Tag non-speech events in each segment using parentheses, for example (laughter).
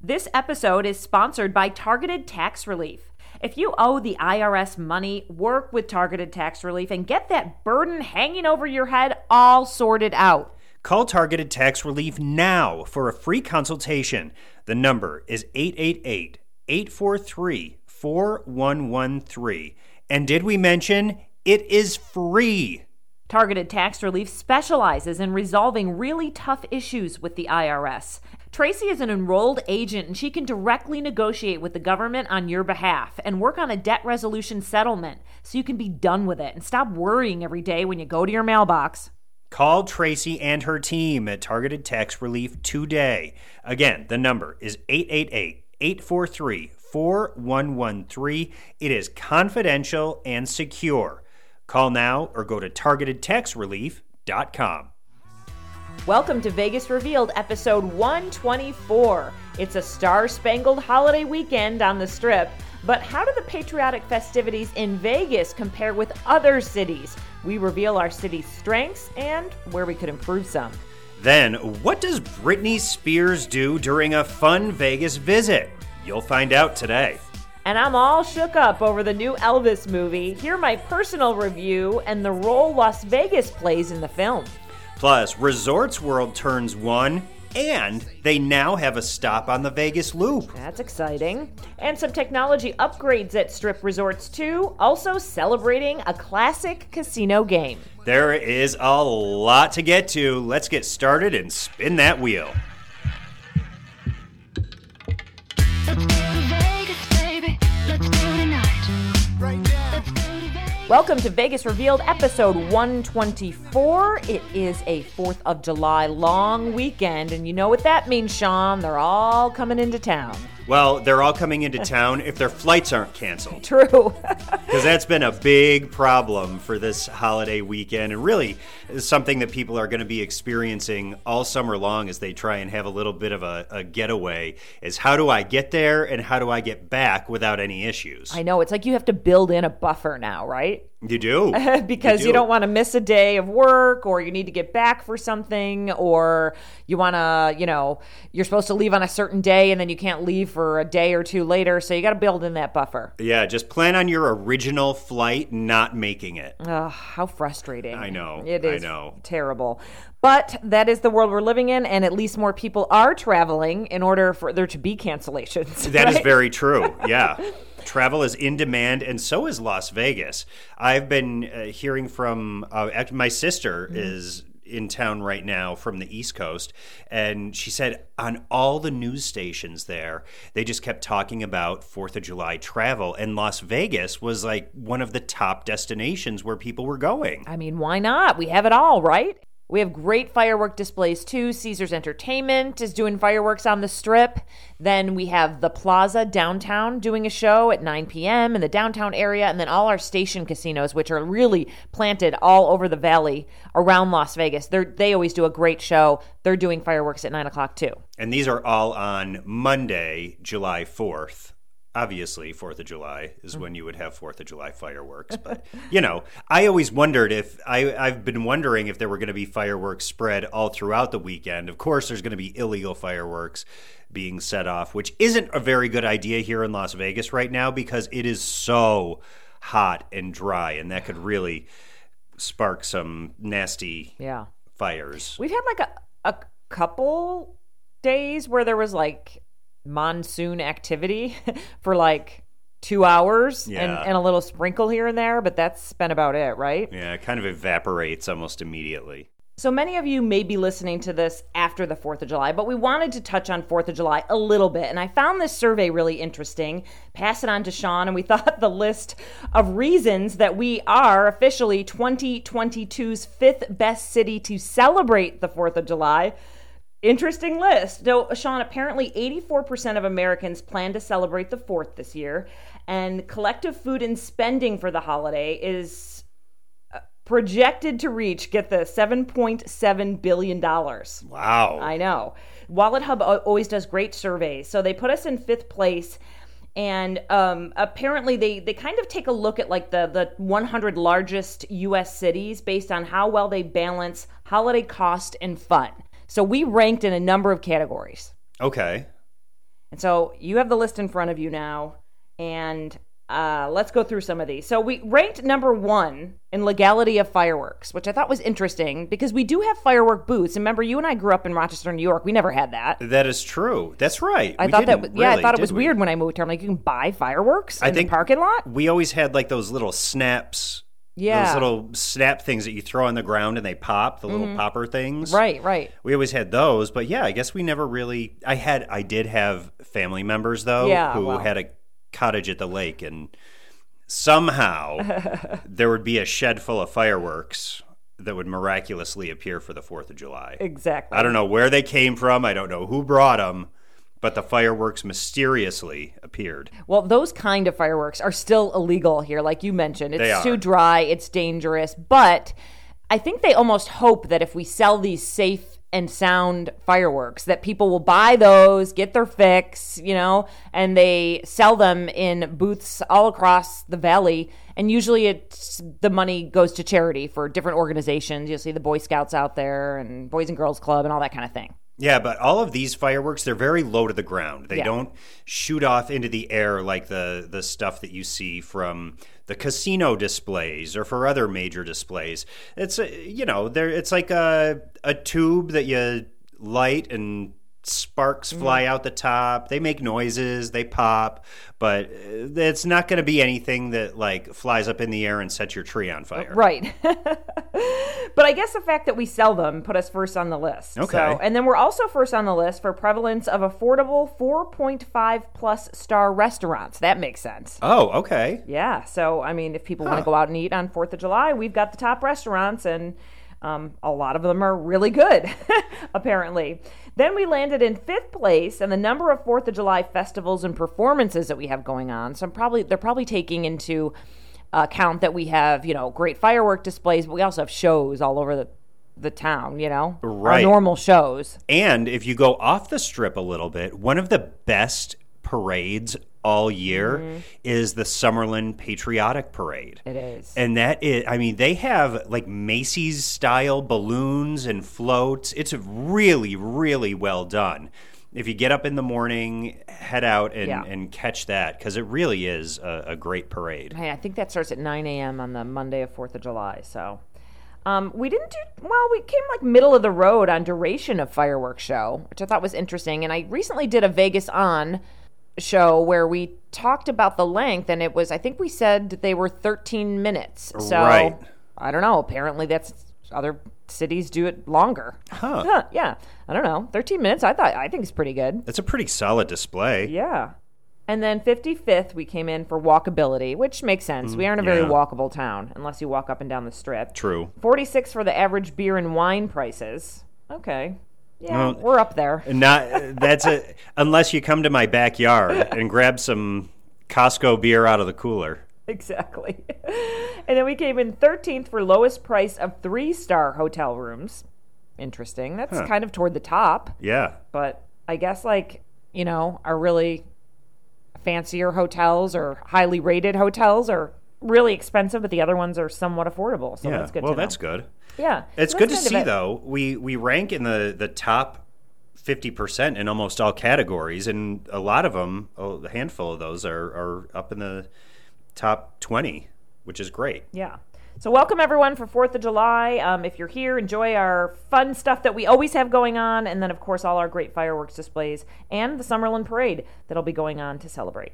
This episode is sponsored by Targeted Tax Relief. If you owe the IRS money, work with Targeted Tax Relief and get that burden hanging over your head all sorted out. Call Targeted Tax Relief now for a free consultation. The number is 888 843 4113. And did we mention it is free? Targeted Tax Relief specializes in resolving really tough issues with the IRS. Tracy is an enrolled agent and she can directly negotiate with the government on your behalf and work on a debt resolution settlement so you can be done with it and stop worrying every day when you go to your mailbox. Call Tracy and her team at Targeted Tax Relief today. Again, the number is 888 843 4113. It is confidential and secure. Call now or go to targetedtaxrelief.com. Welcome to Vegas Revealed, episode 124. It's a star spangled holiday weekend on the strip, but how do the patriotic festivities in Vegas compare with other cities? We reveal our city's strengths and where we could improve some. Then, what does Britney Spears do during a fun Vegas visit? You'll find out today. And I'm all shook up over the new Elvis movie. Hear my personal review and the role Las Vegas plays in the film. Plus, Resorts World turns one, and they now have a stop on the Vegas Loop. That's exciting. And some technology upgrades at Strip Resorts too, also celebrating a classic casino game. There is a lot to get to. Let's get started and spin that wheel. Welcome to Vegas Revealed, episode 124. It is a 4th of July long weekend, and you know what that means, Sean. They're all coming into town. Well, they're all coming into town if their flights aren't canceled. (laughs) True. Because that's been a big problem for this holiday weekend, and really is something that people are going to be experiencing all summer long as they try and have a little bit of a, a getaway. Is how do I get there and how do I get back without any issues? I know, it's like you have to build in a buffer now, right? You do (laughs) because you, do. don't want to miss a day of work or you need to get back for something or you want to you know you're supposed to leave on a certain day and then you can't leave for a day or two later so you got to build in that buffer Yeah, just plan on your original flight not making it. Ugh, how frustrating I know, It is I know. terrible but that is the world we're living in and at least more people are traveling in order for there to be cancellations That is right? very true. Yeah. (laughs) Travel is in demand, and so is Las Vegas. I've been uh, hearing from uh, my sister Mm-hmm. is in town right now from the East Coast, and she said on all the news stations there, they just kept talking about Fourth of July travel, and Las Vegas was like one of the top destinations where people were going. I mean, why not? We have it all, right? We have great firework displays too. Caesars Entertainment is doing fireworks on the strip. Then we have the Plaza downtown doing a show at 9 p.m. in the downtown area. And then all our station casinos, which are really planted all over the valley around Las Vegas. They're, they always do a great show. They're doing fireworks at 9 o'clock too. And these are all on Monday, July 4th. Obviously, 4th of July is mm. when you would have 4th of July fireworks. But, (laughs) you know, I always wondered if I, I've been wondering if there were going to be fireworks spread all throughout the weekend. Of course, there's going to be illegal fireworks being set off, which isn't a very good idea here in Las Vegas right now because it is so hot and dry, and that could really spark some nasty Yeah. fires. We've had like a, a couple days where there was like monsoon activity (laughs) for like two hours and, and a little sprinkle here and there, but that's been about it, right? Yeah, it kind of evaporates almost immediately. So many of you may be listening to this after the 4th of July, but we wanted to touch on 4th of July a little bit. And I found this survey really interesting. Pass it on to Sean, and we (laughs) thought the list of reasons that we are officially 2022's fifth best city to celebrate the 4th of July. Interesting list. So, Sean, apparently 84% of Americans plan to celebrate the 4th this year, and collective food and spending for the holiday is projected to reach get the 7.7 billion dollars Wow. i know WalletHub always does great surveys so they put us in fifth place and um, apparently they, they kind of take a look at like the, the 100 largest us cities based on how well they balance holiday cost and fun so we ranked in a number of categories Okay. And so you have the list in front of you now, and uh, let's go through some of these. So we ranked number one in legality of fireworks, which I thought was interesting because we do have firework booths. And remember, you and I grew up in Rochester, New York. We never had that. That is true. That's right. I We thought that, yeah, I thought it was we? weird when I moved here. I'm like, you can buy fireworks I in think- the parking lot. We always had like those little snaps. Yeah. Those little snap things that you throw on the ground and they pop, the little popper things. Mm-hmm. Right, right. We always had those, but yeah, I guess we never really. I had, I did have family members though Yeah, who well. had a cottage at the lake, and somehow (laughs) there would be a shed full of fireworks that would miraculously appear for the Fourth of July. Exactly. I don't know where they came from. I don't know who brought them, but the fireworks mysteriously appeared. Well, those kind of fireworks are still illegal here, like you mentioned. It's They are. too dry, it's dangerous, but I think they almost hope that if we sell these safe and sound fireworks that people will buy those, get their fix, you know, and they sell them in booths all across the valley and usually it's the money goes to charity for different organizations. You'll see the Boy Scouts out there and Boys and Girls Club and all that kind of thing. Yeah, but all of these fireworks, they're very low to the ground. They Yeah. don't shoot off into the air like the, the stuff that you see from the casino displays or for other major displays. It's, a, you know, there. it's like a, a tube that you light and sparks fly out the top. They make noises, they pop, but uh, it's not going to be anything that like flies up in the air and sets your tree on fire. Right. (laughs) but I guess the fact that we sell them put us first on the list. Okay. So, and then we're also first on the list for prevalence of affordable 4.5 plus star restaurants. That makes sense. Oh, okay. Yeah. So, I mean, if people want to go out and eat on 4th of July, we've got the top restaurants and um, a lot of them are really good, (laughs) apparently. Then we landed in fifth place and the number of 4th of July festivals and performances that we have going on. So I'm probably, they're probably taking into account that we have, you know, great firework displays, but we also have shows all over the, the town, you know, Right. normal shows. And if you go off the strip a little bit, one of the best parades all year is the Summerlin Patriotic Parade. It is. And that is, I mean, they have like Macy's style balloons and floats. It's really, really well done. If you get up in the morning, head out and, Yeah. and catch that because it really is a, a great parade. Hey, I think that starts at 9 a.m. on the Monday of 4th of July. So um, we didn't do, well, we came like middle of the road on duration of fireworks show, which I thought was interesting. And I recently did a Vegas On show where we talked about the length, and it was, I think we said they were 13 minutes. So Right. I don't know. Apparently that's other cities do it longer. Huh. yeah. I don't know. 13 minutes, I thought, I think it's pretty good. It's a pretty solid display. Yeah. And then 55th, we came in for walkability, which makes sense. Mm, we aren't a very yeah. walkable town unless you walk up and down the strip. True. 46 for the average beer and wine prices. Okay. Yeah, Well- we're up there. Not that's a unless you come to my backyard and grab some Costco beer out of the cooler. Exactly. and then we came in 13th for lowest price of three star hotel rooms. Interesting. That's kind of toward the top, Yeah. but I guess, like, you know, are really fancier hotels or highly rated hotels are really expensive, but the other ones are somewhat affordable. So Yeah. that's good well, that's good. Yeah. It's So good to see though. We we rank in the the top 50% in almost all categories and a lot of them, oh, a handful of those are are up in the top 20, which is great. Yeah. So welcome everyone for Fourth of July. Um, if you're here, enjoy our fun stuff that we always have going on, and then of course all our great fireworks displays and the Summerlin Parade that'll be going on to celebrate.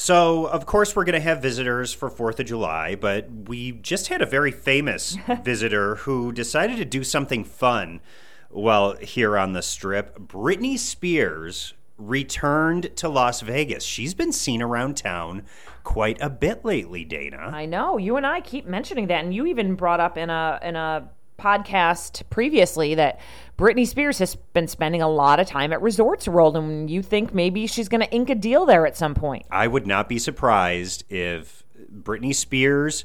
So, of course, we're going to have visitors for 4th of July, but we just had a very famous (laughs) visitor who decided to do something fun while here on the strip. Britney Spears returned to Las Vegas. She's been seen around town quite a bit lately, Dana. I know you and I keep mentioning that, and you even brought up in a in a podcast previously that Britney Spears has been spending a lot of time at Resorts World, and you think maybe she's going to ink a deal there at some point. I would not be surprised if Britney Spears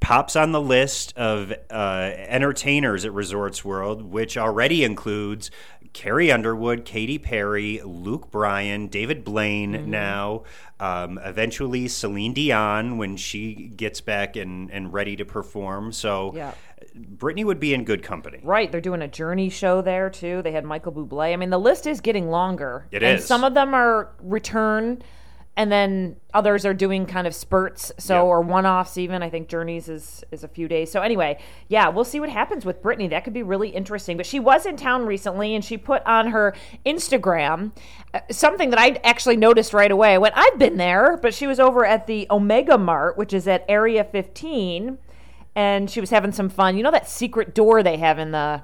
pops on the list of uh, entertainers at Resorts World, which already includes Carrie Underwood, Katy Perry, Luke Bryan, David Blaine Mm-hmm. now, um, eventually Celine Dion when she gets back and, and ready to perform. So Yeah. Britney would be in good company. Right, they're doing a Journey show there too. They had Michael Bublé. I mean, the list is getting longer. It and is. Some of them are return, and then others are doing kind of spurts. So or one-offs even. I think Journeys is is a few days. So anyway, yeah, we'll see what happens with Britney. That could be really interesting. But she was in town recently, and she put on her Instagram uh, something that I actually noticed right away. When I've been there, but she was over at the Omega Mart, which is at Area 15 and she was having some fun. You know that secret door they have in the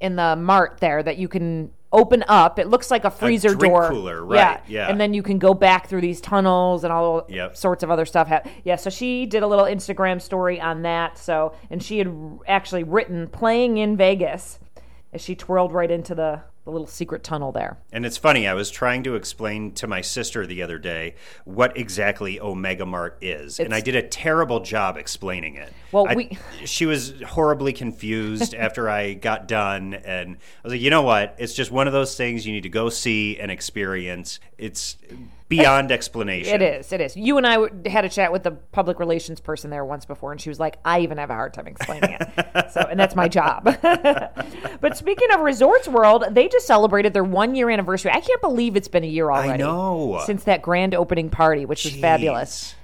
in the mart there that you can open up. It looks like a freezer drink door. cooler, right, yeah. And then you can go back through these tunnels and all Yep. sorts of other stuff. Yeah, so she did a little Instagram story on that. So, and she had actually written "Playing in Vegas" as she twirled right into the the little secret tunnel there. And it's funny, I was trying to explain to my sister the other day what exactly Omega Mart is, and I did a terrible job explaining it. Well, I- we- (laughs) she was horribly confused (laughs) after I got done, and I was like, you know what? It's just one of those things you need to go see and experience. It's beyond (laughs) explanation. It is. It is. You and I had a chat with the public relations person there once before, and she was like, "I even have a hard time explaining it." so, and that's my job. (laughs) but speaking of Resorts World, they just celebrated their one year anniversary. I can't believe it's been a year already. I know. since that grand opening party, which was fabulous.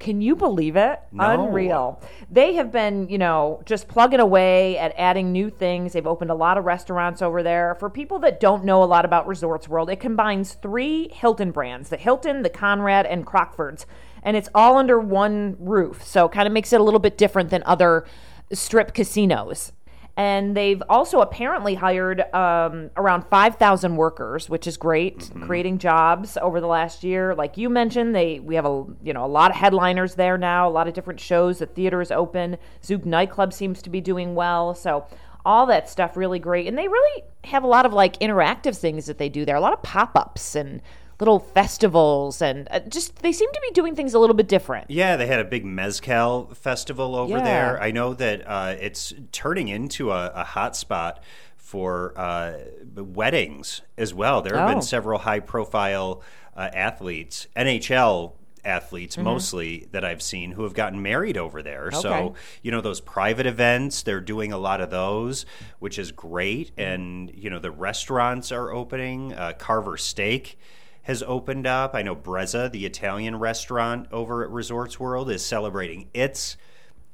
Can you believe it? No. Unreal. They have been, you know, just plugging away at adding new things. They've opened a lot of restaurants over there. For people that don't know a lot about Resorts World, it combines three Hilton brands the Hilton, the Conrad, and Crockford's. And it's all under one roof. So kind of makes it a little bit different than other strip casinos. And they've also apparently hired um, around 5,000 workers, which is great, creating jobs over the last year. Like you mentioned, they we have a you know a lot of headliners there now, a lot of different shows. The theater is open. Zouk nightclub seems to be doing well. So all that stuff really great, and they really have a lot of like interactive things that they do there. A lot of pop ups and little festivals, and uh, just they seem to be doing things a little bit different. Yeah, they had a big mezcal festival over Yeah. there. I know that uh, it's turning into a, a hot spot for uh, weddings as well. There have Oh. been several high profile uh, athletes, NHL athletes Mm-hmm. mostly, that I've seen who have gotten married over there. Okay. So, you know, those private events, they're doing a lot of those, which is great. Mm-hmm. And, you know, the restaurants are opening. Uh, Carversteak has opened up. I know Brezza, the Italian restaurant over at Resorts World, is celebrating its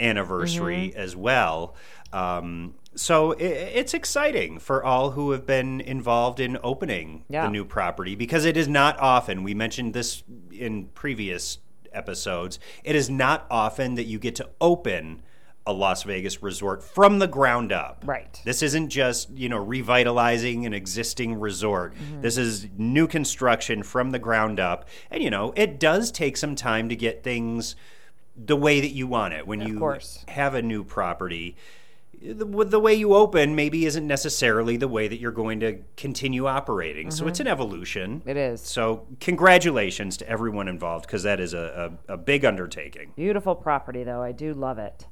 anniversary Mm-hmm. as well. Um, so i it's exciting for all who have been involved in opening Yeah. the new property because it is not often. We mentioned this in previous episodes. It is not often that you get to open a Las Vegas resort from the ground up. Right. This isn't just, you know, revitalizing an existing resort. Mm-hmm. This is new construction from the ground up. And you know, it does take some time to get things the way that you want it when you course. have a new property. The, the way you open maybe isn't necessarily the way that you're going to continue operating. So it's an evolution. Mm-hmm. It is. So congratulations to everyone involved because that is a, a, a big undertaking. Beautiful property, though. I do love it.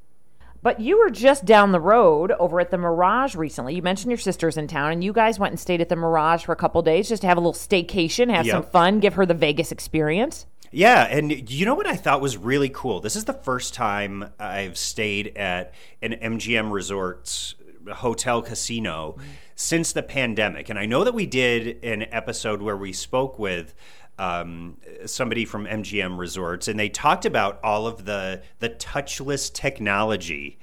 But you were just down the road over at the Mirage recently. You mentioned your sister's in town, and you guys went and stayed at the Mirage for a couple days just to have a little staycation, have some fun, give her the Vegas experience. Yeah, and you know what I thought was really cool? This is the first time I've stayed at an MGM Resorts hotel casino mm-hmm. since the pandemic. And I know that we did an episode where we spoke with um, somebody from MGM Resorts, and they talked about all of the the touchless technology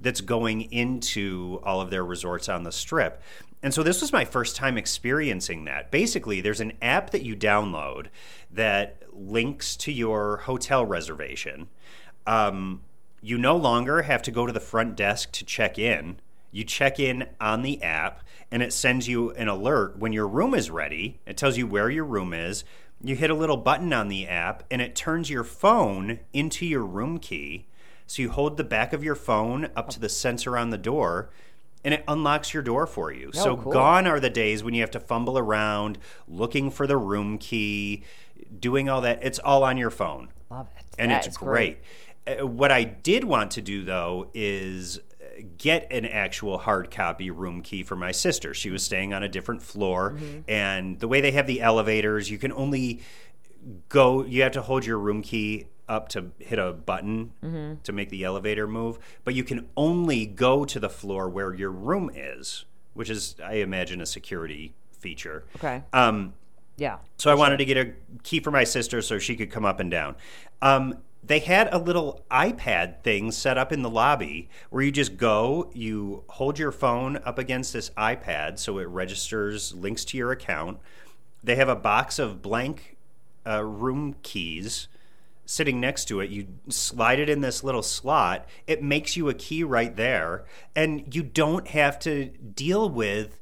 that's going into all of their resorts on the strip. And so this was my first time experiencing that. Basically, there's an app that you download that links to your hotel reservation. Um, you no longer have to go to the front desk to check in. You check in on the app, and it sends you an alert when your room is ready. It tells you where your room is. You hit a little button on the app, and it turns your phone into your room key. So you hold the back of your phone up to the sensor on the door, and it unlocks your door for you. so cool. gone are the days when you have to fumble around looking for the room key, doing all that. It's all on your phone Love it. and That it's is great. Uh, what I did want to do though is get an actual hard copy room key for my sister. She was staying on a different floor, Mm-hmm. and the way they have the elevators, you can only go. You have to hold your room key up to hit a button Mm-hmm. to make the elevator move, but you can only go to the floor where your room is, which is, I imagine, a security feature. Okay. Um, Yeah. so I wanted to get a key for my sister so she could come up and down. Um, they had a little iPad thing set up in the lobby where you just go, you hold your phone up against this iPad so it registers links to your account. They have a box of blank uh, room keys sitting next to it. You slide it in this little slot, it makes you a key right there, and you don't have to deal with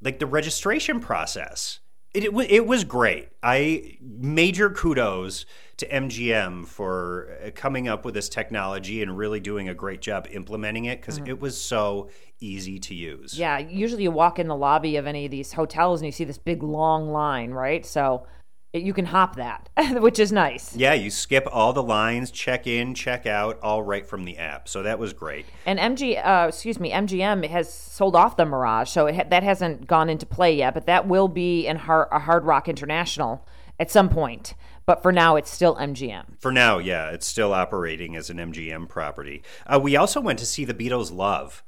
like the registration process. It, it, it was great. I major kudos to MGM for uh, coming up with this technology and really doing a great job implementing it because it was so easy to use. Yeah, usually you walk in the lobby of any of these hotels and you see this big long line, right? So it, you can hop that, (laughs) which is nice. Yeah, you skip all the lines, check in, check out, all right from the app. So that was great. And MG, uh, excuse me, MGM has sold off the Mirage, so it ha- that hasn't gone into play yet. But that will be in Har- a Hard Rock International at some point. But for now, it's still MGM. For now, yeah, it's still operating as an MGM property. Uh, we also went to see the Beatles' Love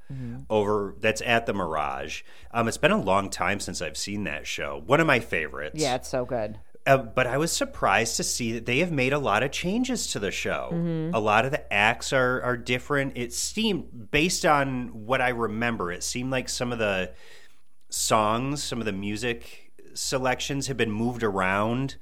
over that's at the Mirage. Um, it's been a long time since I've seen that show. One of my favorites. Yeah, it's so good. Uh, but I was surprised to see that they have made a lot of changes to the show. A lot of the acts are are different. It seemed, based on what I remember, it seemed like some of the songs, some of the music selections have been moved around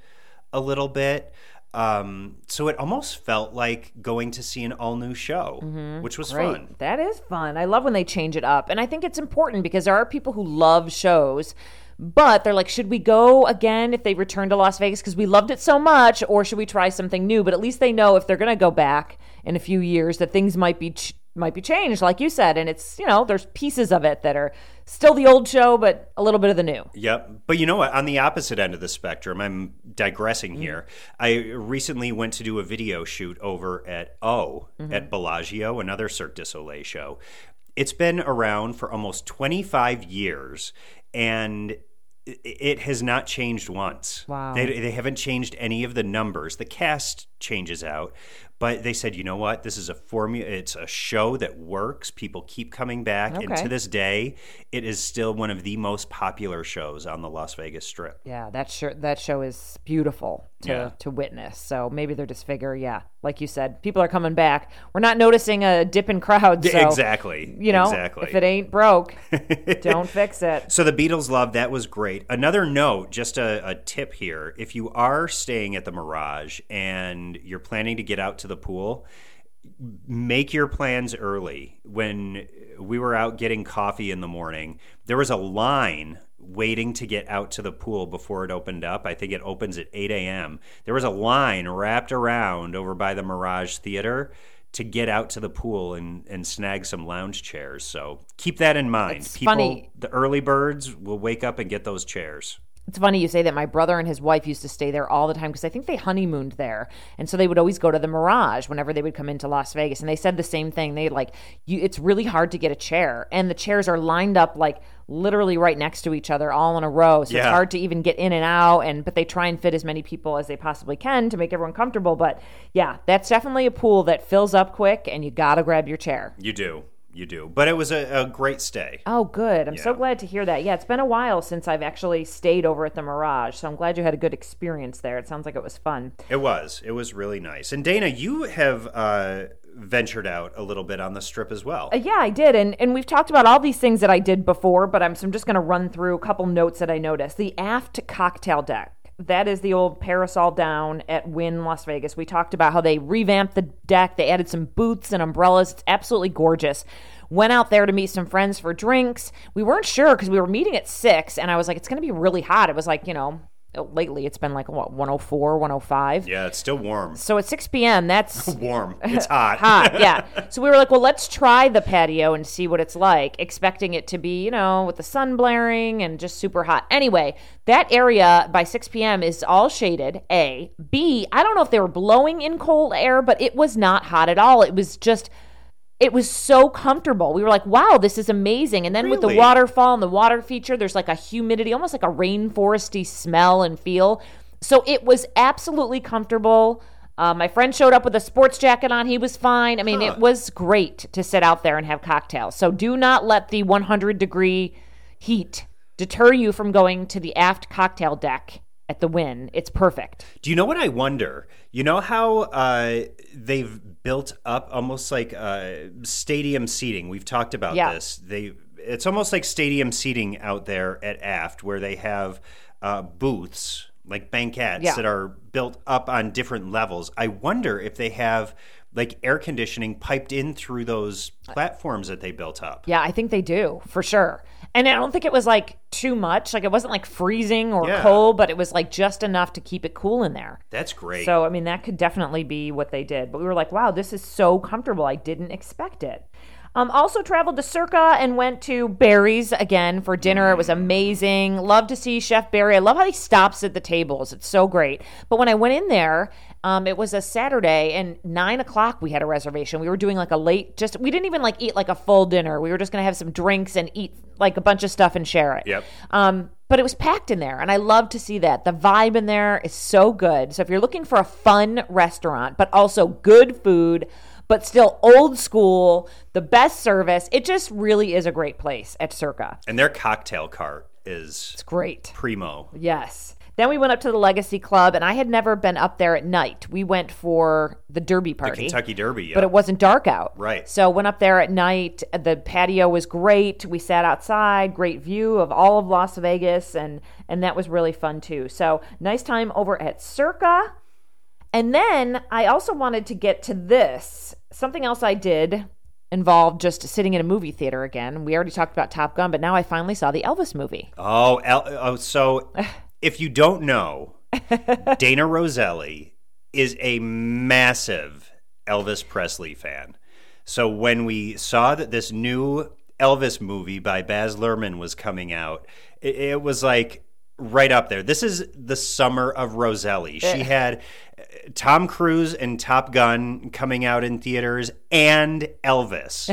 a little bit. Um, so it almost felt like going to see an all new show, which was Great. fun. That is fun. I love when they change it up. And I think it's important because there are people who love shows, but they're like, should we go again if they return to Las Vegas because we loved it so much, or should we try something new? But at least they know if they're going to go back in a few years that things might be. Ch- might be changed like you said and it's you know there's pieces of it that are still the old show but a little bit of the new Yep. But you know what? On the opposite end of the spectrum, I'm digressing here. I recently went to do a video shoot over at O mm-hmm. at Bellagio, another Cirque du Soleil show. It's been around for almost 25 years and it has not changed once. Wow. They, they haven't changed any of the numbers. The cast changes out, but they said, you know what? This is a formula. It's a show that works. People keep coming back, and to this day, it is still one of the most popular shows on the Las Vegas Strip. yeah that sure that show is beautiful to Yeah. to witness so maybe they're just figure yeah like you said people are coming back we're not noticing a dip in crowds so exactly. you know exactly. if it ain't broke (laughs) don't fix it So the Beatles love that was great. Another note, just a, a tip here: if you are staying at the Mirage and you're planning to get out to the pool, make your plans early. When we were out getting coffee in the morning, there was a line waiting to get out to the pool before it opened up. I think it opens at 8 a.m. There was a line wrapped around over by the Mirage Theater to get out to the pool and, and snag some lounge chairs. So keep that in mind. It's People, funny. the early birds will wake up and get those chairs. It's funny you say that. My brother and his wife used to stay there all the time because I think they honeymooned there, and so they would always go to the Mirage whenever they would come into Las Vegas. And they said the same thing. They like you. It's really hard to get a chair, and the chairs are lined up like literally right next to each other, all in a row. So it's hard to even get in and out. And but they try and fit as many people as they possibly can to make everyone comfortable. But yeah, that's definitely a pool that fills up quick, and you gotta grab your chair. You do. You do. But it was a, a great stay. Oh, good. I'm so glad to hear that. Yeah, it's been a while since I've actually stayed over at the Mirage, so I'm glad you had a good experience there. It sounds like it was fun. It was. It was really nice. And Dana, you have uh, ventured out a little bit on the strip as well. Uh, yeah, I did, and and we've talked about all these things that I did before, but I'm so I'm just going to run through a couple notes that I noticed. The aft cocktail deck. That is the old parasol down at Wynn Las Vegas. We talked about how they revamped the deck. They added some booths and umbrellas. It's absolutely gorgeous. Went out there to meet some friends for drinks. We weren't sure because we were meeting at six, and I was like, it's going to be really hot. It was like, you know, lately it's been like, what, 104, 105. yeah, it's still warm. So at 6 p.m., that's (laughs) Warm. It's hot. (laughs) hot, yeah. (laughs) So we were like, well, let's try the patio and see what it's like, expecting it to be, you know, with the sun blaring and just super hot. Anyway, that area by 6 p.m. is all shaded, A. B, I don't know if they were blowing in cold air, but it was not hot at all. It was just. It was so comfortable. We were like, wow, this is amazing. And then with the waterfall and the water feature, there's like a humidity, almost like a rainforesty smell and feel. So it was absolutely comfortable. Uh, my friend showed up with a sports jacket on. He was fine. I mean, it was great to sit out there and have cocktails. So do not let the 100 degree heat deter you from going to the aft cocktail deck at the Wynn. It's perfect. Do you know what I wonder? You know how uh, they've built up almost like uh, stadium seating. We've talked about Yeah. this. They it's almost like stadium seating out there at Aft, where they have uh, booths like banquettes Yeah. that are built up on different levels. I wonder if they have like air conditioning piped in through those platforms that they built up. Yeah, I think they do for sure. And I don't think it was like too much. Like it wasn't like freezing or Yeah. cold, but it was like just enough to keep it cool in there. That's great. So, I mean, that could definitely be what they did. But we were like, wow, this is so comfortable. I didn't expect it. Um, also traveled to Circa and went to Barry's again for dinner. It was amazing. Love to see Chef Barry. I love how he stops at the tables. It's so great. But when I went in there, um, it was a Saturday and nine o'clock we had a reservation. We were doing like a late, just we didn't even like eat like a full dinner. We were just gonna have some drinks and eat like a bunch of stuff and share it. Yep. Um, but it was packed in there, and I love to see that. The vibe in there is so good. So if you're looking for a fun restaurant, but also good food, but still old school, the best service, it just really is a great place at Circa. and their cocktail cart is It's great. primo. Yes. Then we went up to the Legacy Club, and I had never been up there at night. We went for the Derby party. Kentucky Derby. Yeah. but it wasn't dark out. Right. So went up there at night. The patio was great. We sat outside, great view of all of Las Vegas, and and that was really fun too. So nice time over at Circa. And then I also wanted to get to this. Something else I did involved just sitting in a movie theater again. We already talked about Top Gun, but now I finally saw the Elvis movie. Oh, El- oh, so (laughs) if you don't know, (laughs) Dana Roselli is a massive Elvis Presley fan. So when we saw that this new Elvis movie by Baz Luhrmann was coming out, it, it was like right up there. This is the summer of Roselli. She had uh, Tom Cruise and Top Gun coming out in theaters and Elvis.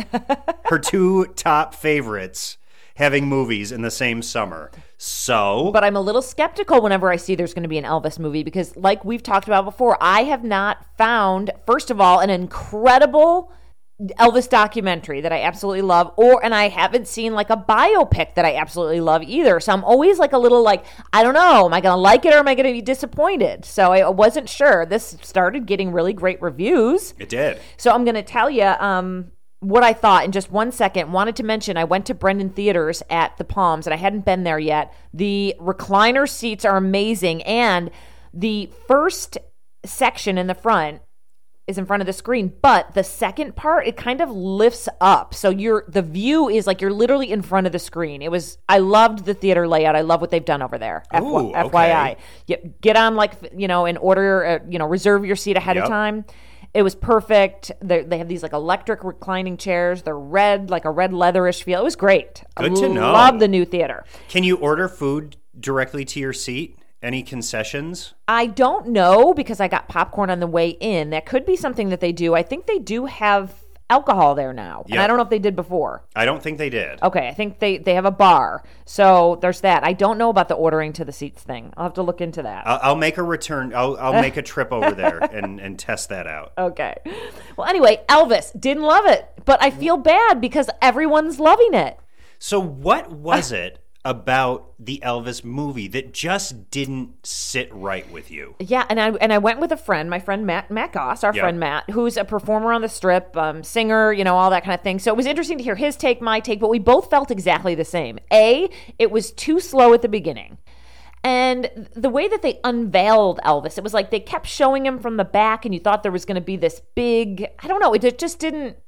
(laughs) Her two top favorites having movies in the same summer. So, But I'm a little skeptical whenever I see there's going to be an Elvis movie because, like we've talked about before, I have not found, first of all, an incredible Elvis documentary that I absolutely love, or and I haven't seen like a biopic that I absolutely love either. So I'm always like a little like, I don't know, am I going to like it or am I going to be disappointed? So I wasn't sure. This started getting really great reviews. it did. So I'm going to tell you um, what I thought in just one second. Wanted to mention I went to Brenden Theaters at the Palms, and I hadn't been there yet. The recliner seats are amazing, and the first section in the front is in front of the screen, but the second part it kind of lifts up. So you're the view is like you're literally in front of the screen. It was I loved the theater layout. I love what they've done over there. Ooh, FY, okay. FYI. Yep, get on like you know in order uh, you know reserve your seat ahead Yep. of time. It was perfect. They they have these like electric reclining chairs. They're red, like a red leatherish feel. It was great. Good to know. Love the new theater. Can you order food directly to your seat? Any concessions? I don't know because I got popcorn on the way in. That could be something that they do. I think they do have alcohol there now, and I don't know if they did before. I don't think they did. Okay, I think they they have a bar, so there's that. I don't know about the ordering to the seats thing. I'll have to look into that. I'll, I'll make a return. I'll, I'll make a trip over there (laughs) and, and test that out. Okay. Well, anyway, Elvis didn't love it, but I feel bad because everyone's loving it. So, what was it about the Elvis movie that just didn't sit right with you? Yeah, and I and I went with a friend, my friend Matt Matt Goss, our Yep. friend Matt, who's a performer on the strip, um, singer, you know, all that kind of thing. So it was interesting to hear his take, my take, but we both felt exactly the same. A, it was too slow at the beginning. And the way that they unveiled Elvis, it was like they kept showing him from the back, and you thought there was going to be this big, I don't know, it just didn't.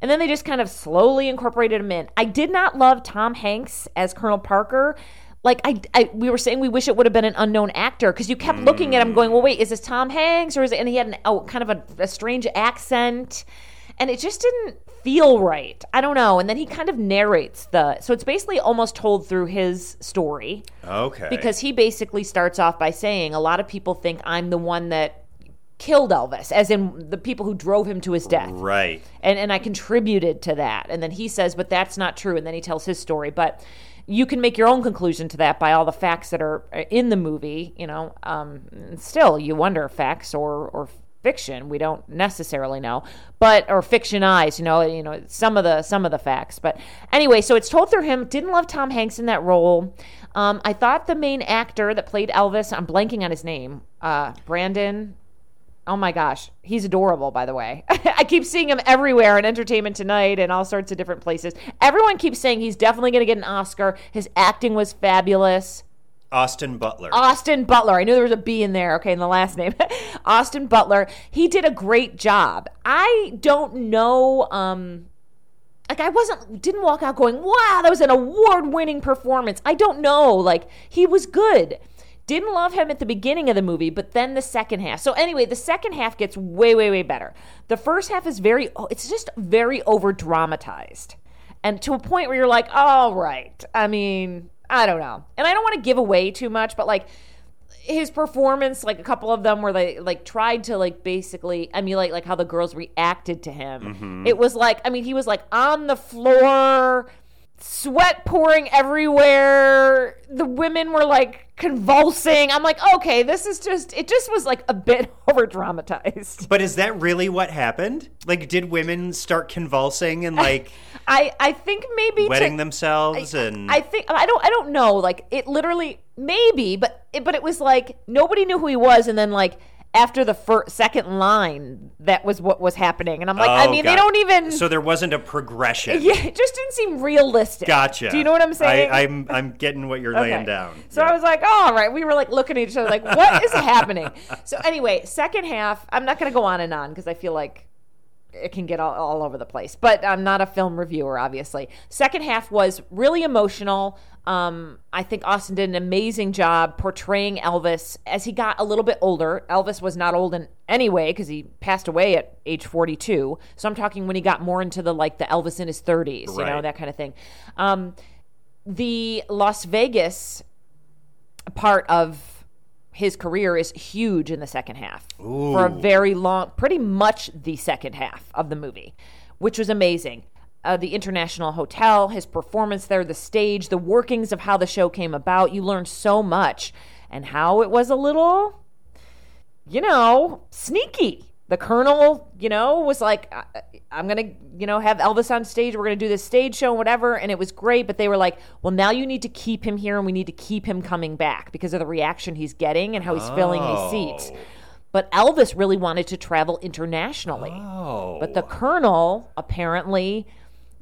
And then they just kind of slowly incorporated him in. I did not love Tom Hanks as Colonel Parker. Like I, I we were saying, we wish it would have been an unknown actor because you kept looking at him, going, "Well, wait, is this Tom Hanks or is it?" And he had an, oh, kind of a, a strange accent, and it just didn't feel right. I don't know. And then he kind of narrates the, so it's basically almost told through his story Okay. because he basically starts off by saying, "A lot of people think I'm the one that." Killed Elvis, as in the people who drove him to his death right. and and I contributed to that. And then he says, but that's not true. And then he tells his story. But you can make your own conclusion to that by all the facts that are uh, in the movie. You know, um, still you wonder facts or or fiction. We don't necessarily know, but or fictionized. You know, you know some of the some of the facts. But anyway, so it's told through him. Didn't love Tom Hanks in that role. Um, I thought the main actor that played Elvis. I'm blanking on his name. Uh, Brandon. Oh my gosh, he's adorable. By the way, (laughs) I keep seeing him everywhere in Entertainment Tonight and all sorts of different places. Everyone keeps saying he's definitely going to get an Oscar. His acting was fabulous. Austin Butler. Austin Butler. I knew there was a B in there. Okay, in the last name, (laughs) Austin Butler. He did a great job. I don't know. Um, like I wasn't didn't walk out going, "Wow, that was an award-winning performance." I don't know. Like he was good. Didn't love him at the beginning of the movie, but then the second half. So anyway, the second half gets way, way, way better. The first half is very. oh, It's just very over dramatized, and to a point where you're like, "All right." I mean, I don't know, and I don't want to give away too much, but like his performance like a couple of them where they like tried to like basically emulate like how the girls reacted to him mm-hmm. it was like i mean he was like on the floor sweat pouring everywhere. The women were like convulsing. I'm like okay this is just it just was like a bit (laughs) over dramatized But is that really what happened? Like, did women start convulsing and like (laughs) i i think maybe to- wetting themselves and I think I don't I don't know. Like it literally maybe but it, but it was like nobody knew who he was and then like after the first second line that was what was happening and I'm like I Oh, mean got they don't even So there wasn't a progression. (laughs) yeah it just didn't seem realistic. Gotcha. Do you know what I'm saying? I, I'm I'm getting what you're Okay. laying down. So I was like, oh, all right. We were like looking at each other like, what is happening? (laughs) So anyway, second half, I'm not going to go on and on because I feel like it can get all, all over the place. But I'm not a film reviewer, obviously. Second half was really emotional. Um, I think Austin did an amazing job portraying Elvis as he got a little bit older. Elvis was not old in any way because he passed away at age 42. So I'm talking when he got more into the like the Elvis in his 30s, you know, that kind of thing. Um, the Las Vegas part of his career is huge in the second half for a very long, pretty much the second half of the movie, which was amazing. Uh, the International Hotel, his performance there, the stage, the workings of how the show came about. You learn so much and how it was a little you know, sneaky. The colonel, you know, was like, I'm going to, you know, have Elvis on stage. We're going to do this stage show and whatever. And it was great. But they were like, well, now you need to keep him here and we need to keep him coming back because of the reaction he's getting and how he's filling these oh. seats. But Elvis really wanted to travel internationally. Oh. But the colonel apparently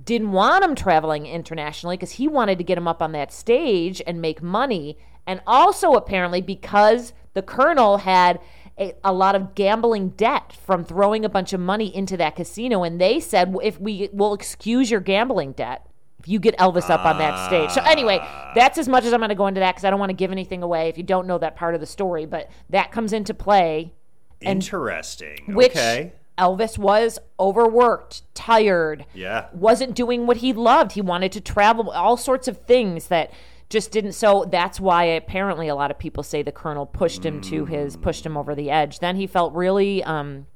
didn't want him traveling internationally because he wanted to get him up on that stage and make money. And also, apparently, because the colonel had a, a lot of gambling debt from throwing a bunch of money into that casino. And they said, if we will excuse your gambling debt. If you get Elvis up on that stage. So, anyway, that's as much as I'm going to go into that because I don't want to give anything away if you don't know that part of the story. But that comes into play Interesting. which okay. Elvis was overworked, tired, Yeah. wasn't doing what he loved. He wanted to travel, all sorts of things that just didn't. So that's why apparently a lot of people say the colonel pushed him to his, pushed him over the edge. Then he felt really, um,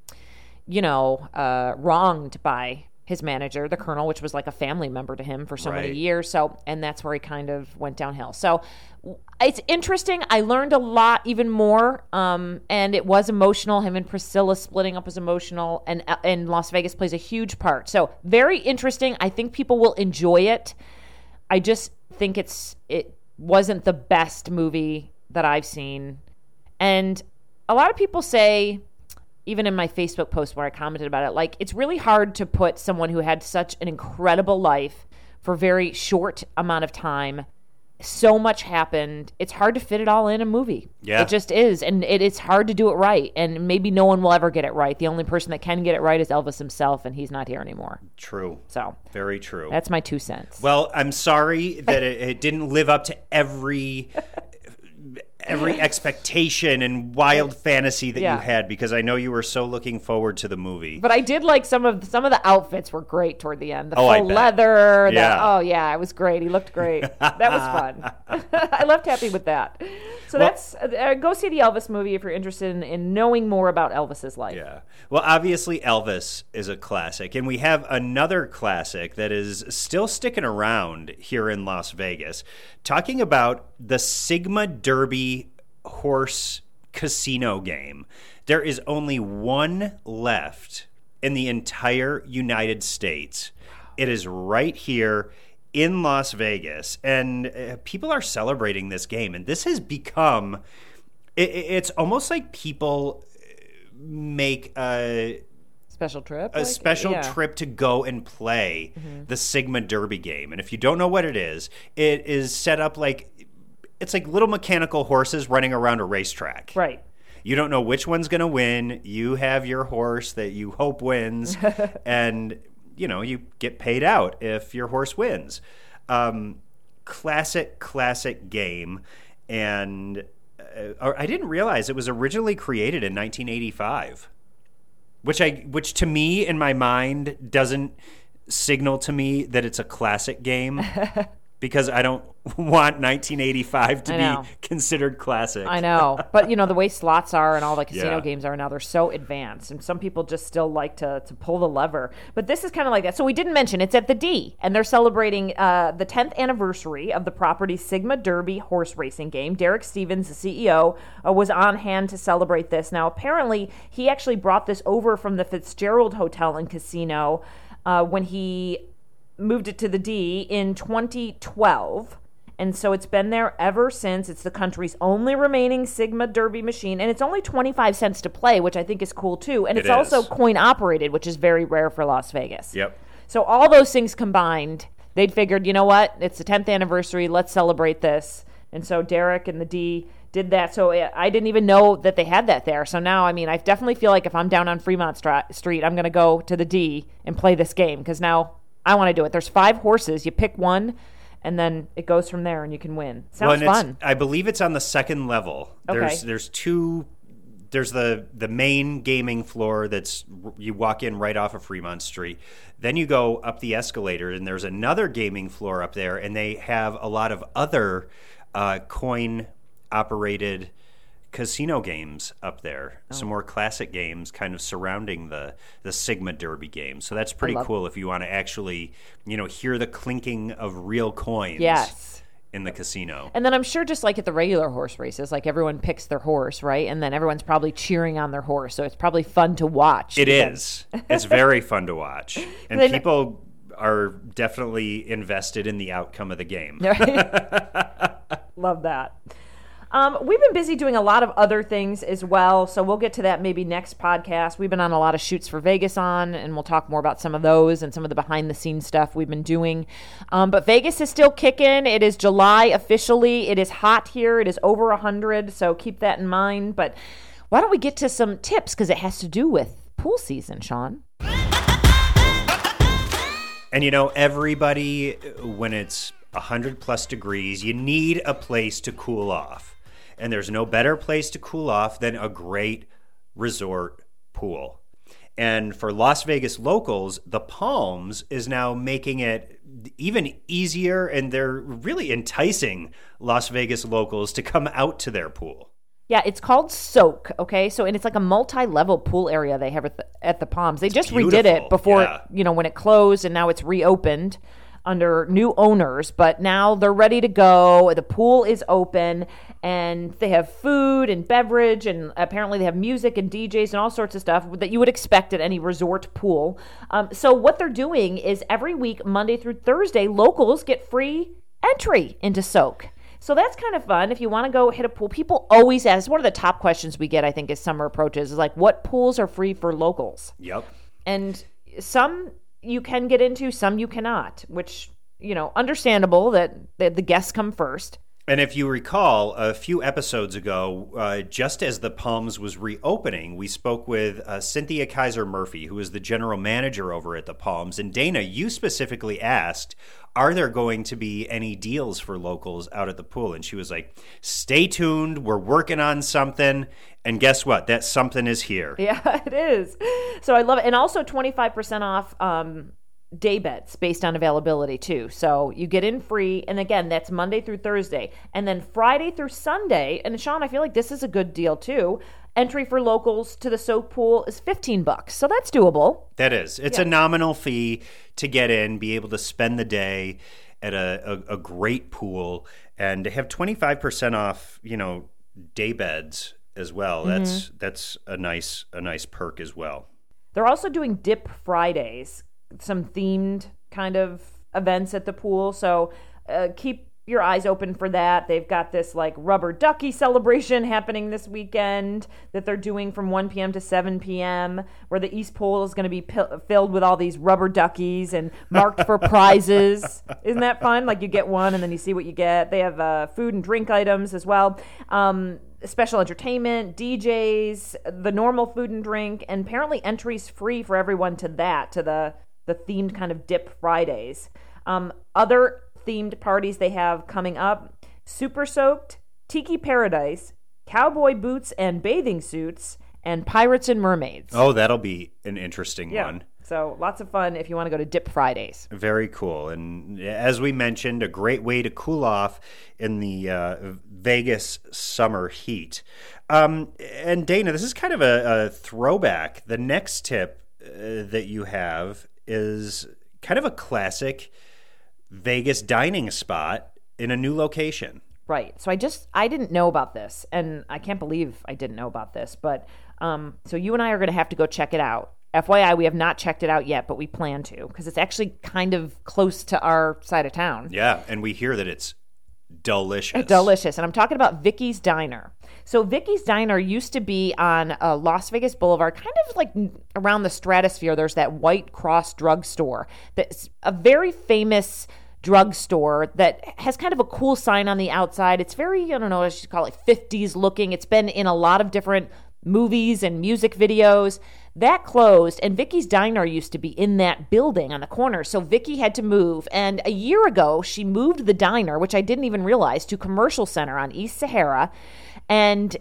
you know, uh, wronged by his manager, the colonel, which was like a family member to him for so many years. So, and that's where he kind of went downhill. So, it's interesting. I learned a lot, even more, um, and it was emotional. Him and Priscilla splitting up was emotional, and uh, and Las Vegas plays a huge part. So, very interesting. I think people will enjoy it. I just think it's it wasn't the best movie that I've seen. And a lot of people say even in my Facebook post where I commented about it, like it's really hard to put someone who had such an incredible life for very short amount of time. So much happened. It's hard to fit it all in a movie. Yeah. It just is. And it is hard to do it right. And maybe no one will ever get it right. The only person that can get it right is Elvis himself, and he's not here anymore. True. So Very true. that's my two cents. Well, I'm sorry that it, it didn't live up to every (laughs) every expectation and wild fantasy that Yeah. you had because I know you were so looking forward to the movie. But I did like some of some of the outfits were great toward the end. The Oh, full leather. the- Yeah. oh yeah, it was great. He looked great. that was fun. (laughs) I left happy with that. So that's uh, go see the Elvis movie if you're interested in, in knowing more about Elvis's life. yeah. Well, obviously Elvis is a classic and we have another classic that is still sticking around here in Las Vegas talking about the Sigma Derby horse casino game. There is only one left in the entire United States. It is right here in Las Vegas, and uh, people are celebrating this game. And this has become, it, it- it's almost like people make a Special trip. a like? special Yeah. Mm-hmm. trip to go and play the Sigma Derby game. And if you don't know what it is, it is set up like it's like little mechanical horses running around a racetrack. Right. You don't know which one's going to win. You have your horse that you hope wins, (laughs) and you know you get paid out if your horse wins. Um, classic, classic game, and uh, I didn't realize it was originally created in 1985, which I which to me in my mind doesn't signal to me that it's a classic game. (laughs) Because I don't (laughs) want 1985 to be considered classic. I know, but you know the way slots are and all the casino Yeah. games are now, they're so advanced, and some people just still like to to pull the lever. But this is kind of like that. So we didn't mention it's at the D, and they're celebrating uh, the 10th anniversary of the property's Sigma Derby horse racing game. Derek Stevens, the CEO, uh, was on hand to celebrate this. Now, apparently, he actually brought this over from the Fitzgerald Hotel and Casino uh, when he moved it to the D in 2012. And so it's been there ever since. It's the country's only remaining Sigma Derby machine. And it's only 25 cents to play, which I think is cool too. And It it's also coin operated, which is very rare for Las Vegas. Yep. So all those things combined, they'd figured, you know what? It's the 10th anniversary. Let's celebrate this. And so Derek and the D did that. So I I didn't even know that they had that there. So now, I mean, I definitely feel like if I'm down on Fremont Stra- Street, I'm going to go to the D and play this game because now I want to do it. There's five horses. You pick one, and then it goes from there, and you can win. Sounds it's- fun. I believe it's on the second level. Okay. There's there's two. There's the the main gaming floor that's you walk in right off of Fremont Street. Then you go up the escalator, and there's another gaming floor up there, and they have a lot of other uh, coin operated casino games up there. Oh. Some more classic games, kind of surrounding the the Sigma Derby game. So that's pretty cool if you want to actually you know hear the clinking of real coins. Yes. In the casino. And then I'm sure just like at the regular horse races, like everyone picks their horse, right? And then everyone's probably cheering on their horse. So it's probably fun to watch. It is. (laughs) It's very fun to watch, and people are definitely invested in the outcome of the game. (laughs) Love that. Um, we've been busy doing a lot of other things as well, so we'll get to that maybe next podcast. We've been on a lot of shoots for Vegas on, and we'll talk more about some of those and some of the behind the scenes stuff we've been doing. Um, but Vegas is still kicking. It is July officially. It is hot here. It is over 100, so keep that in mind. But why don't we get to some tips because it has to do with pool season, Sean? And you know, everybody, when it's 100 plus degrees, you need a place to cool off. And there's no better place to cool off than a great resort pool. And for Las Vegas locals, the Palms is now making it even easier, and they're really enticing Las Vegas locals to come out to their pool. Yeah, it's called Soak. Okay, so and it's like a multi-level pool area they have at the, at the Palms. They just redid it before yeah. you know when it closed, and now it's reopened under new owners. But now they're ready to go. The pool is open, and they have food and beverage, and apparently they have music and DJs and all sorts of stuff that you would expect at any resort pool. Um, so what they're doing is every week, Monday through Thursday, locals get free entry into Soak. So that's kind of fun if you want to go hit a pool. People always ask. One of the top questions we get, I think, as summer approaches, is like, what pools are free for locals? Yep. And some you can get into, some you cannot. Which you know, understandable that the, the guests come first. And if you recall, a few episodes ago, uh, just as the Palms was reopening, we spoke with uh, Cynthia Kiser Murphy, who is the general manager over at the Palms. And Dana, you specifically asked, Are there going to be any deals for locals out at the pool? And she was like, Stay tuned. We're working on something. And guess what? That something is here. Yeah, (laughs) it is. So I love it, and also twenty five percent off. Um, day beds based on availability too. So you get in free and again that's Monday through Thursday. And then Friday through Sunday, and Sean, I feel like this is a good deal too. Entry for locals to the soak pool is 15 bucks. So that's doable. That is. It's a nominal fee to get in, be able to spend the day at a, a, a great pool, and to have 25% off, you know, day beds as well. Mm-hmm. That's that's a nice a nice perk as well. They're also doing Dip Fridays, some themed kind of events at the pool. So uh, keep your eyes open for that. They've got this like rubber ducky celebration (laughs) happening this weekend that they're doing from 1 p.m. to 7 p.m., where the East Pool is going to be pil- filled with all these rubber duckies and marked for prizes. (laughs) Isn't that fun? Like you get one and then you see what you get. They have uh, food and drink items as well. Um, special entertainment, DJs, the normal food and drink, and apparently entries free for everyone to that, to the the themed kind of dip Fridays. Um, other themed parties they have coming up: Super Soaked, Tiki Paradise, Cowboy Boots and Bathing Suits, and Pirates and Mermaids. Oh, that'll be an interesting one. So lots of fun if you want to go to Dip Fridays. Very cool. And as we mentioned, a great way to cool off in the uh, Vegas summer heat. Um, and Dana, this is kind of a, a throwback. The next tip uh, that you have is kind of a classic Vegas dining spot in a new location. Right. So I just I didn't know about this, and I can't believe I didn't know about this. But um, so you and I are going to have to go check it out. FYI, we have not checked it out yet, but we plan to because it's actually kind of close to our side of town. Yeah, and we hear that it's delicious. Delicious. And I'm talking about Vickie's Diner. So Vickie's Diner used to be on uh, Las Vegas Boulevard, kind of like around the stratosphere. There's that White Cross drugstore that's a very famous drugstore that has kind of a cool sign on the outside. It's very, I don't know, I should call it 50s looking. It's been in a lot of different movies and music videos. That closed, and Vickie's Diner used to be in that building on the corner. So Vicky had to move. And a year ago, she moved the diner, which I didn't even realize, to Commercial Center on East Sahara. And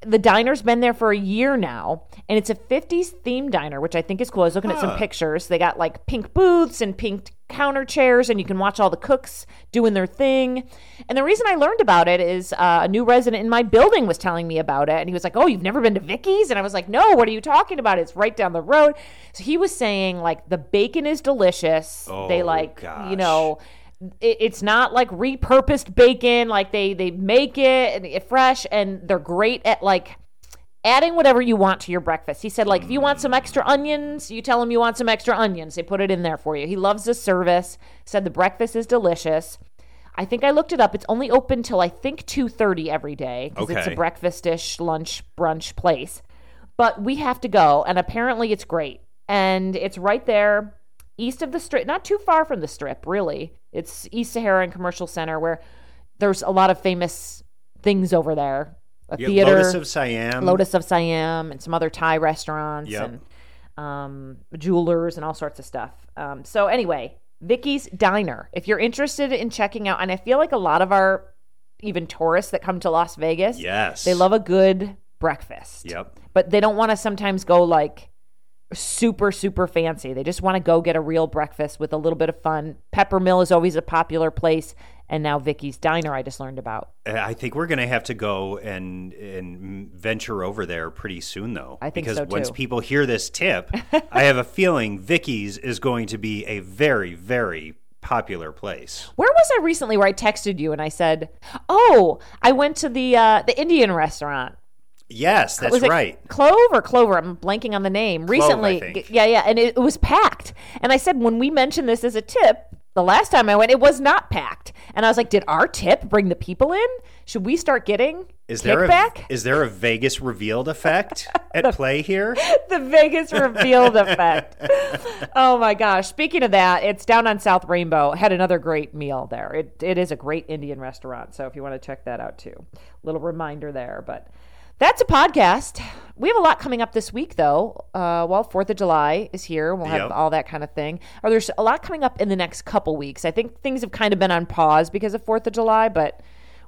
the diner's been there for a year now, and it's a 50s themed diner, which I think is cool. I was looking at some pictures. They got like pink booths and pink counter chairs, and you can watch all the cooks doing their thing. And the reason I learned about it is uh, a new resident in my building was telling me about it, and he was like, "Oh, you've never been to Vickie's?" And I was like, "No, what are you talking about? It's right down the road." So he was saying like the bacon is delicious. they Oh, like gosh. you know it, it's not like repurposed bacon like they they make it and it fresh and they're great at like adding whatever you want to your breakfast. He said like if you want some extra onions you tell him you want some extra onions. They put it in there for you. He loves the service. Said the breakfast is delicious. I think i looked it up. It's only open till i think 2.30 every day because it's a Okay. breakfastish lunch brunch place. But we have to go and apparently it's great. And it's right there east of the strip not too far from the strip really. It's east sahara and commercial center where there's a lot of famous things over there a Yeah, theater Lotus of Siam. Lotus of Siam and some other Thai restaurants Yep. and um, jewelers and all sorts of stuff. Um, so anyway, Vickie's Diner. If you're interested in checking out, and I feel like a lot of our even tourists that come to Las Vegas, Yes. they love a good breakfast. Yep. But they don't want to sometimes go like super super fancy. They just want to go get a real breakfast with a little bit of fun. Peppermill is always a popular place, and now Vickie's Diner I just learned about. I think we're going to have to go and and venture over there pretty soon, though. I think because so, once people hear this tip, (laughs) I have a feeling Vicky's is going to be a very, very popular place. Where was I recently where I texted you and I said, "Oh, I went to the uh, the Indian restaurant." Yes, that's was right. Clove or Clover? I'm blanking on the name. Recently, think. yeah, yeah, and it, it was packed. And I said when we mentioned this as a tip, the last time I went, it was not packed. And I was like, did our tip bring the people in? Should we start getting Is there kickback? a is there a Vegas revealed effect at (laughs) play here? (laughs) the Vegas revealed effect. (laughs) Oh my gosh! Speaking of that, it's down on South Rainbow. Had another great meal there. It it is a great Indian restaurant. So if you want to check that out too, little reminder there. But that's a podcast. We have a lot coming up this week, though. Uh, well, Fourth of July is here. We'll have Yep. all that kind of thing. Or there's a lot coming up in the next couple weeks. I think things have kind of been on pause because of Fourth of July, but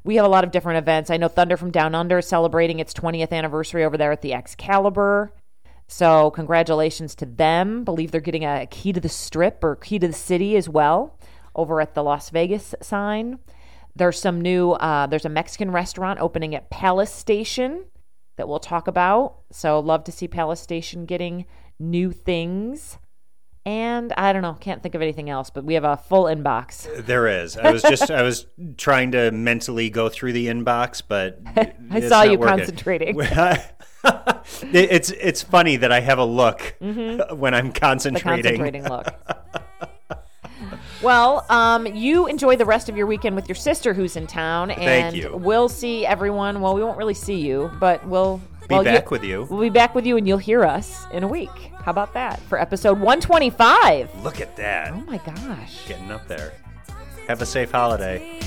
we have a lot of different events. I know Thunder from Down Under is celebrating its 20th anniversary over there at the Excalibur. So congratulations to them. Believe they're getting a key to the strip or key to the city as well over at the Las Vegas sign. There's some new. Uh, there's a Mexican restaurant opening at Palace Station that we'll talk about. So love to see Palace Station getting new things. And I don't know, can't think of anything else, but we have a full inbox. There is. I was just I was trying to mentally go through the inbox, but (laughs) I saw you working. concentrating. (laughs) It's it's funny that I have a look when I'm Mm-hmm. The concentrating. concentrating look. (laughs) Well, um, you enjoy the rest of your weekend with your sister who's in town, and you. we'll see everyone. Well, we won't really see you, but we'll Be well, back with you. We'll be back with you, and you'll hear us in a week. How about that for episode 125? Look at that, Oh my gosh! getting up there. Have a safe holiday.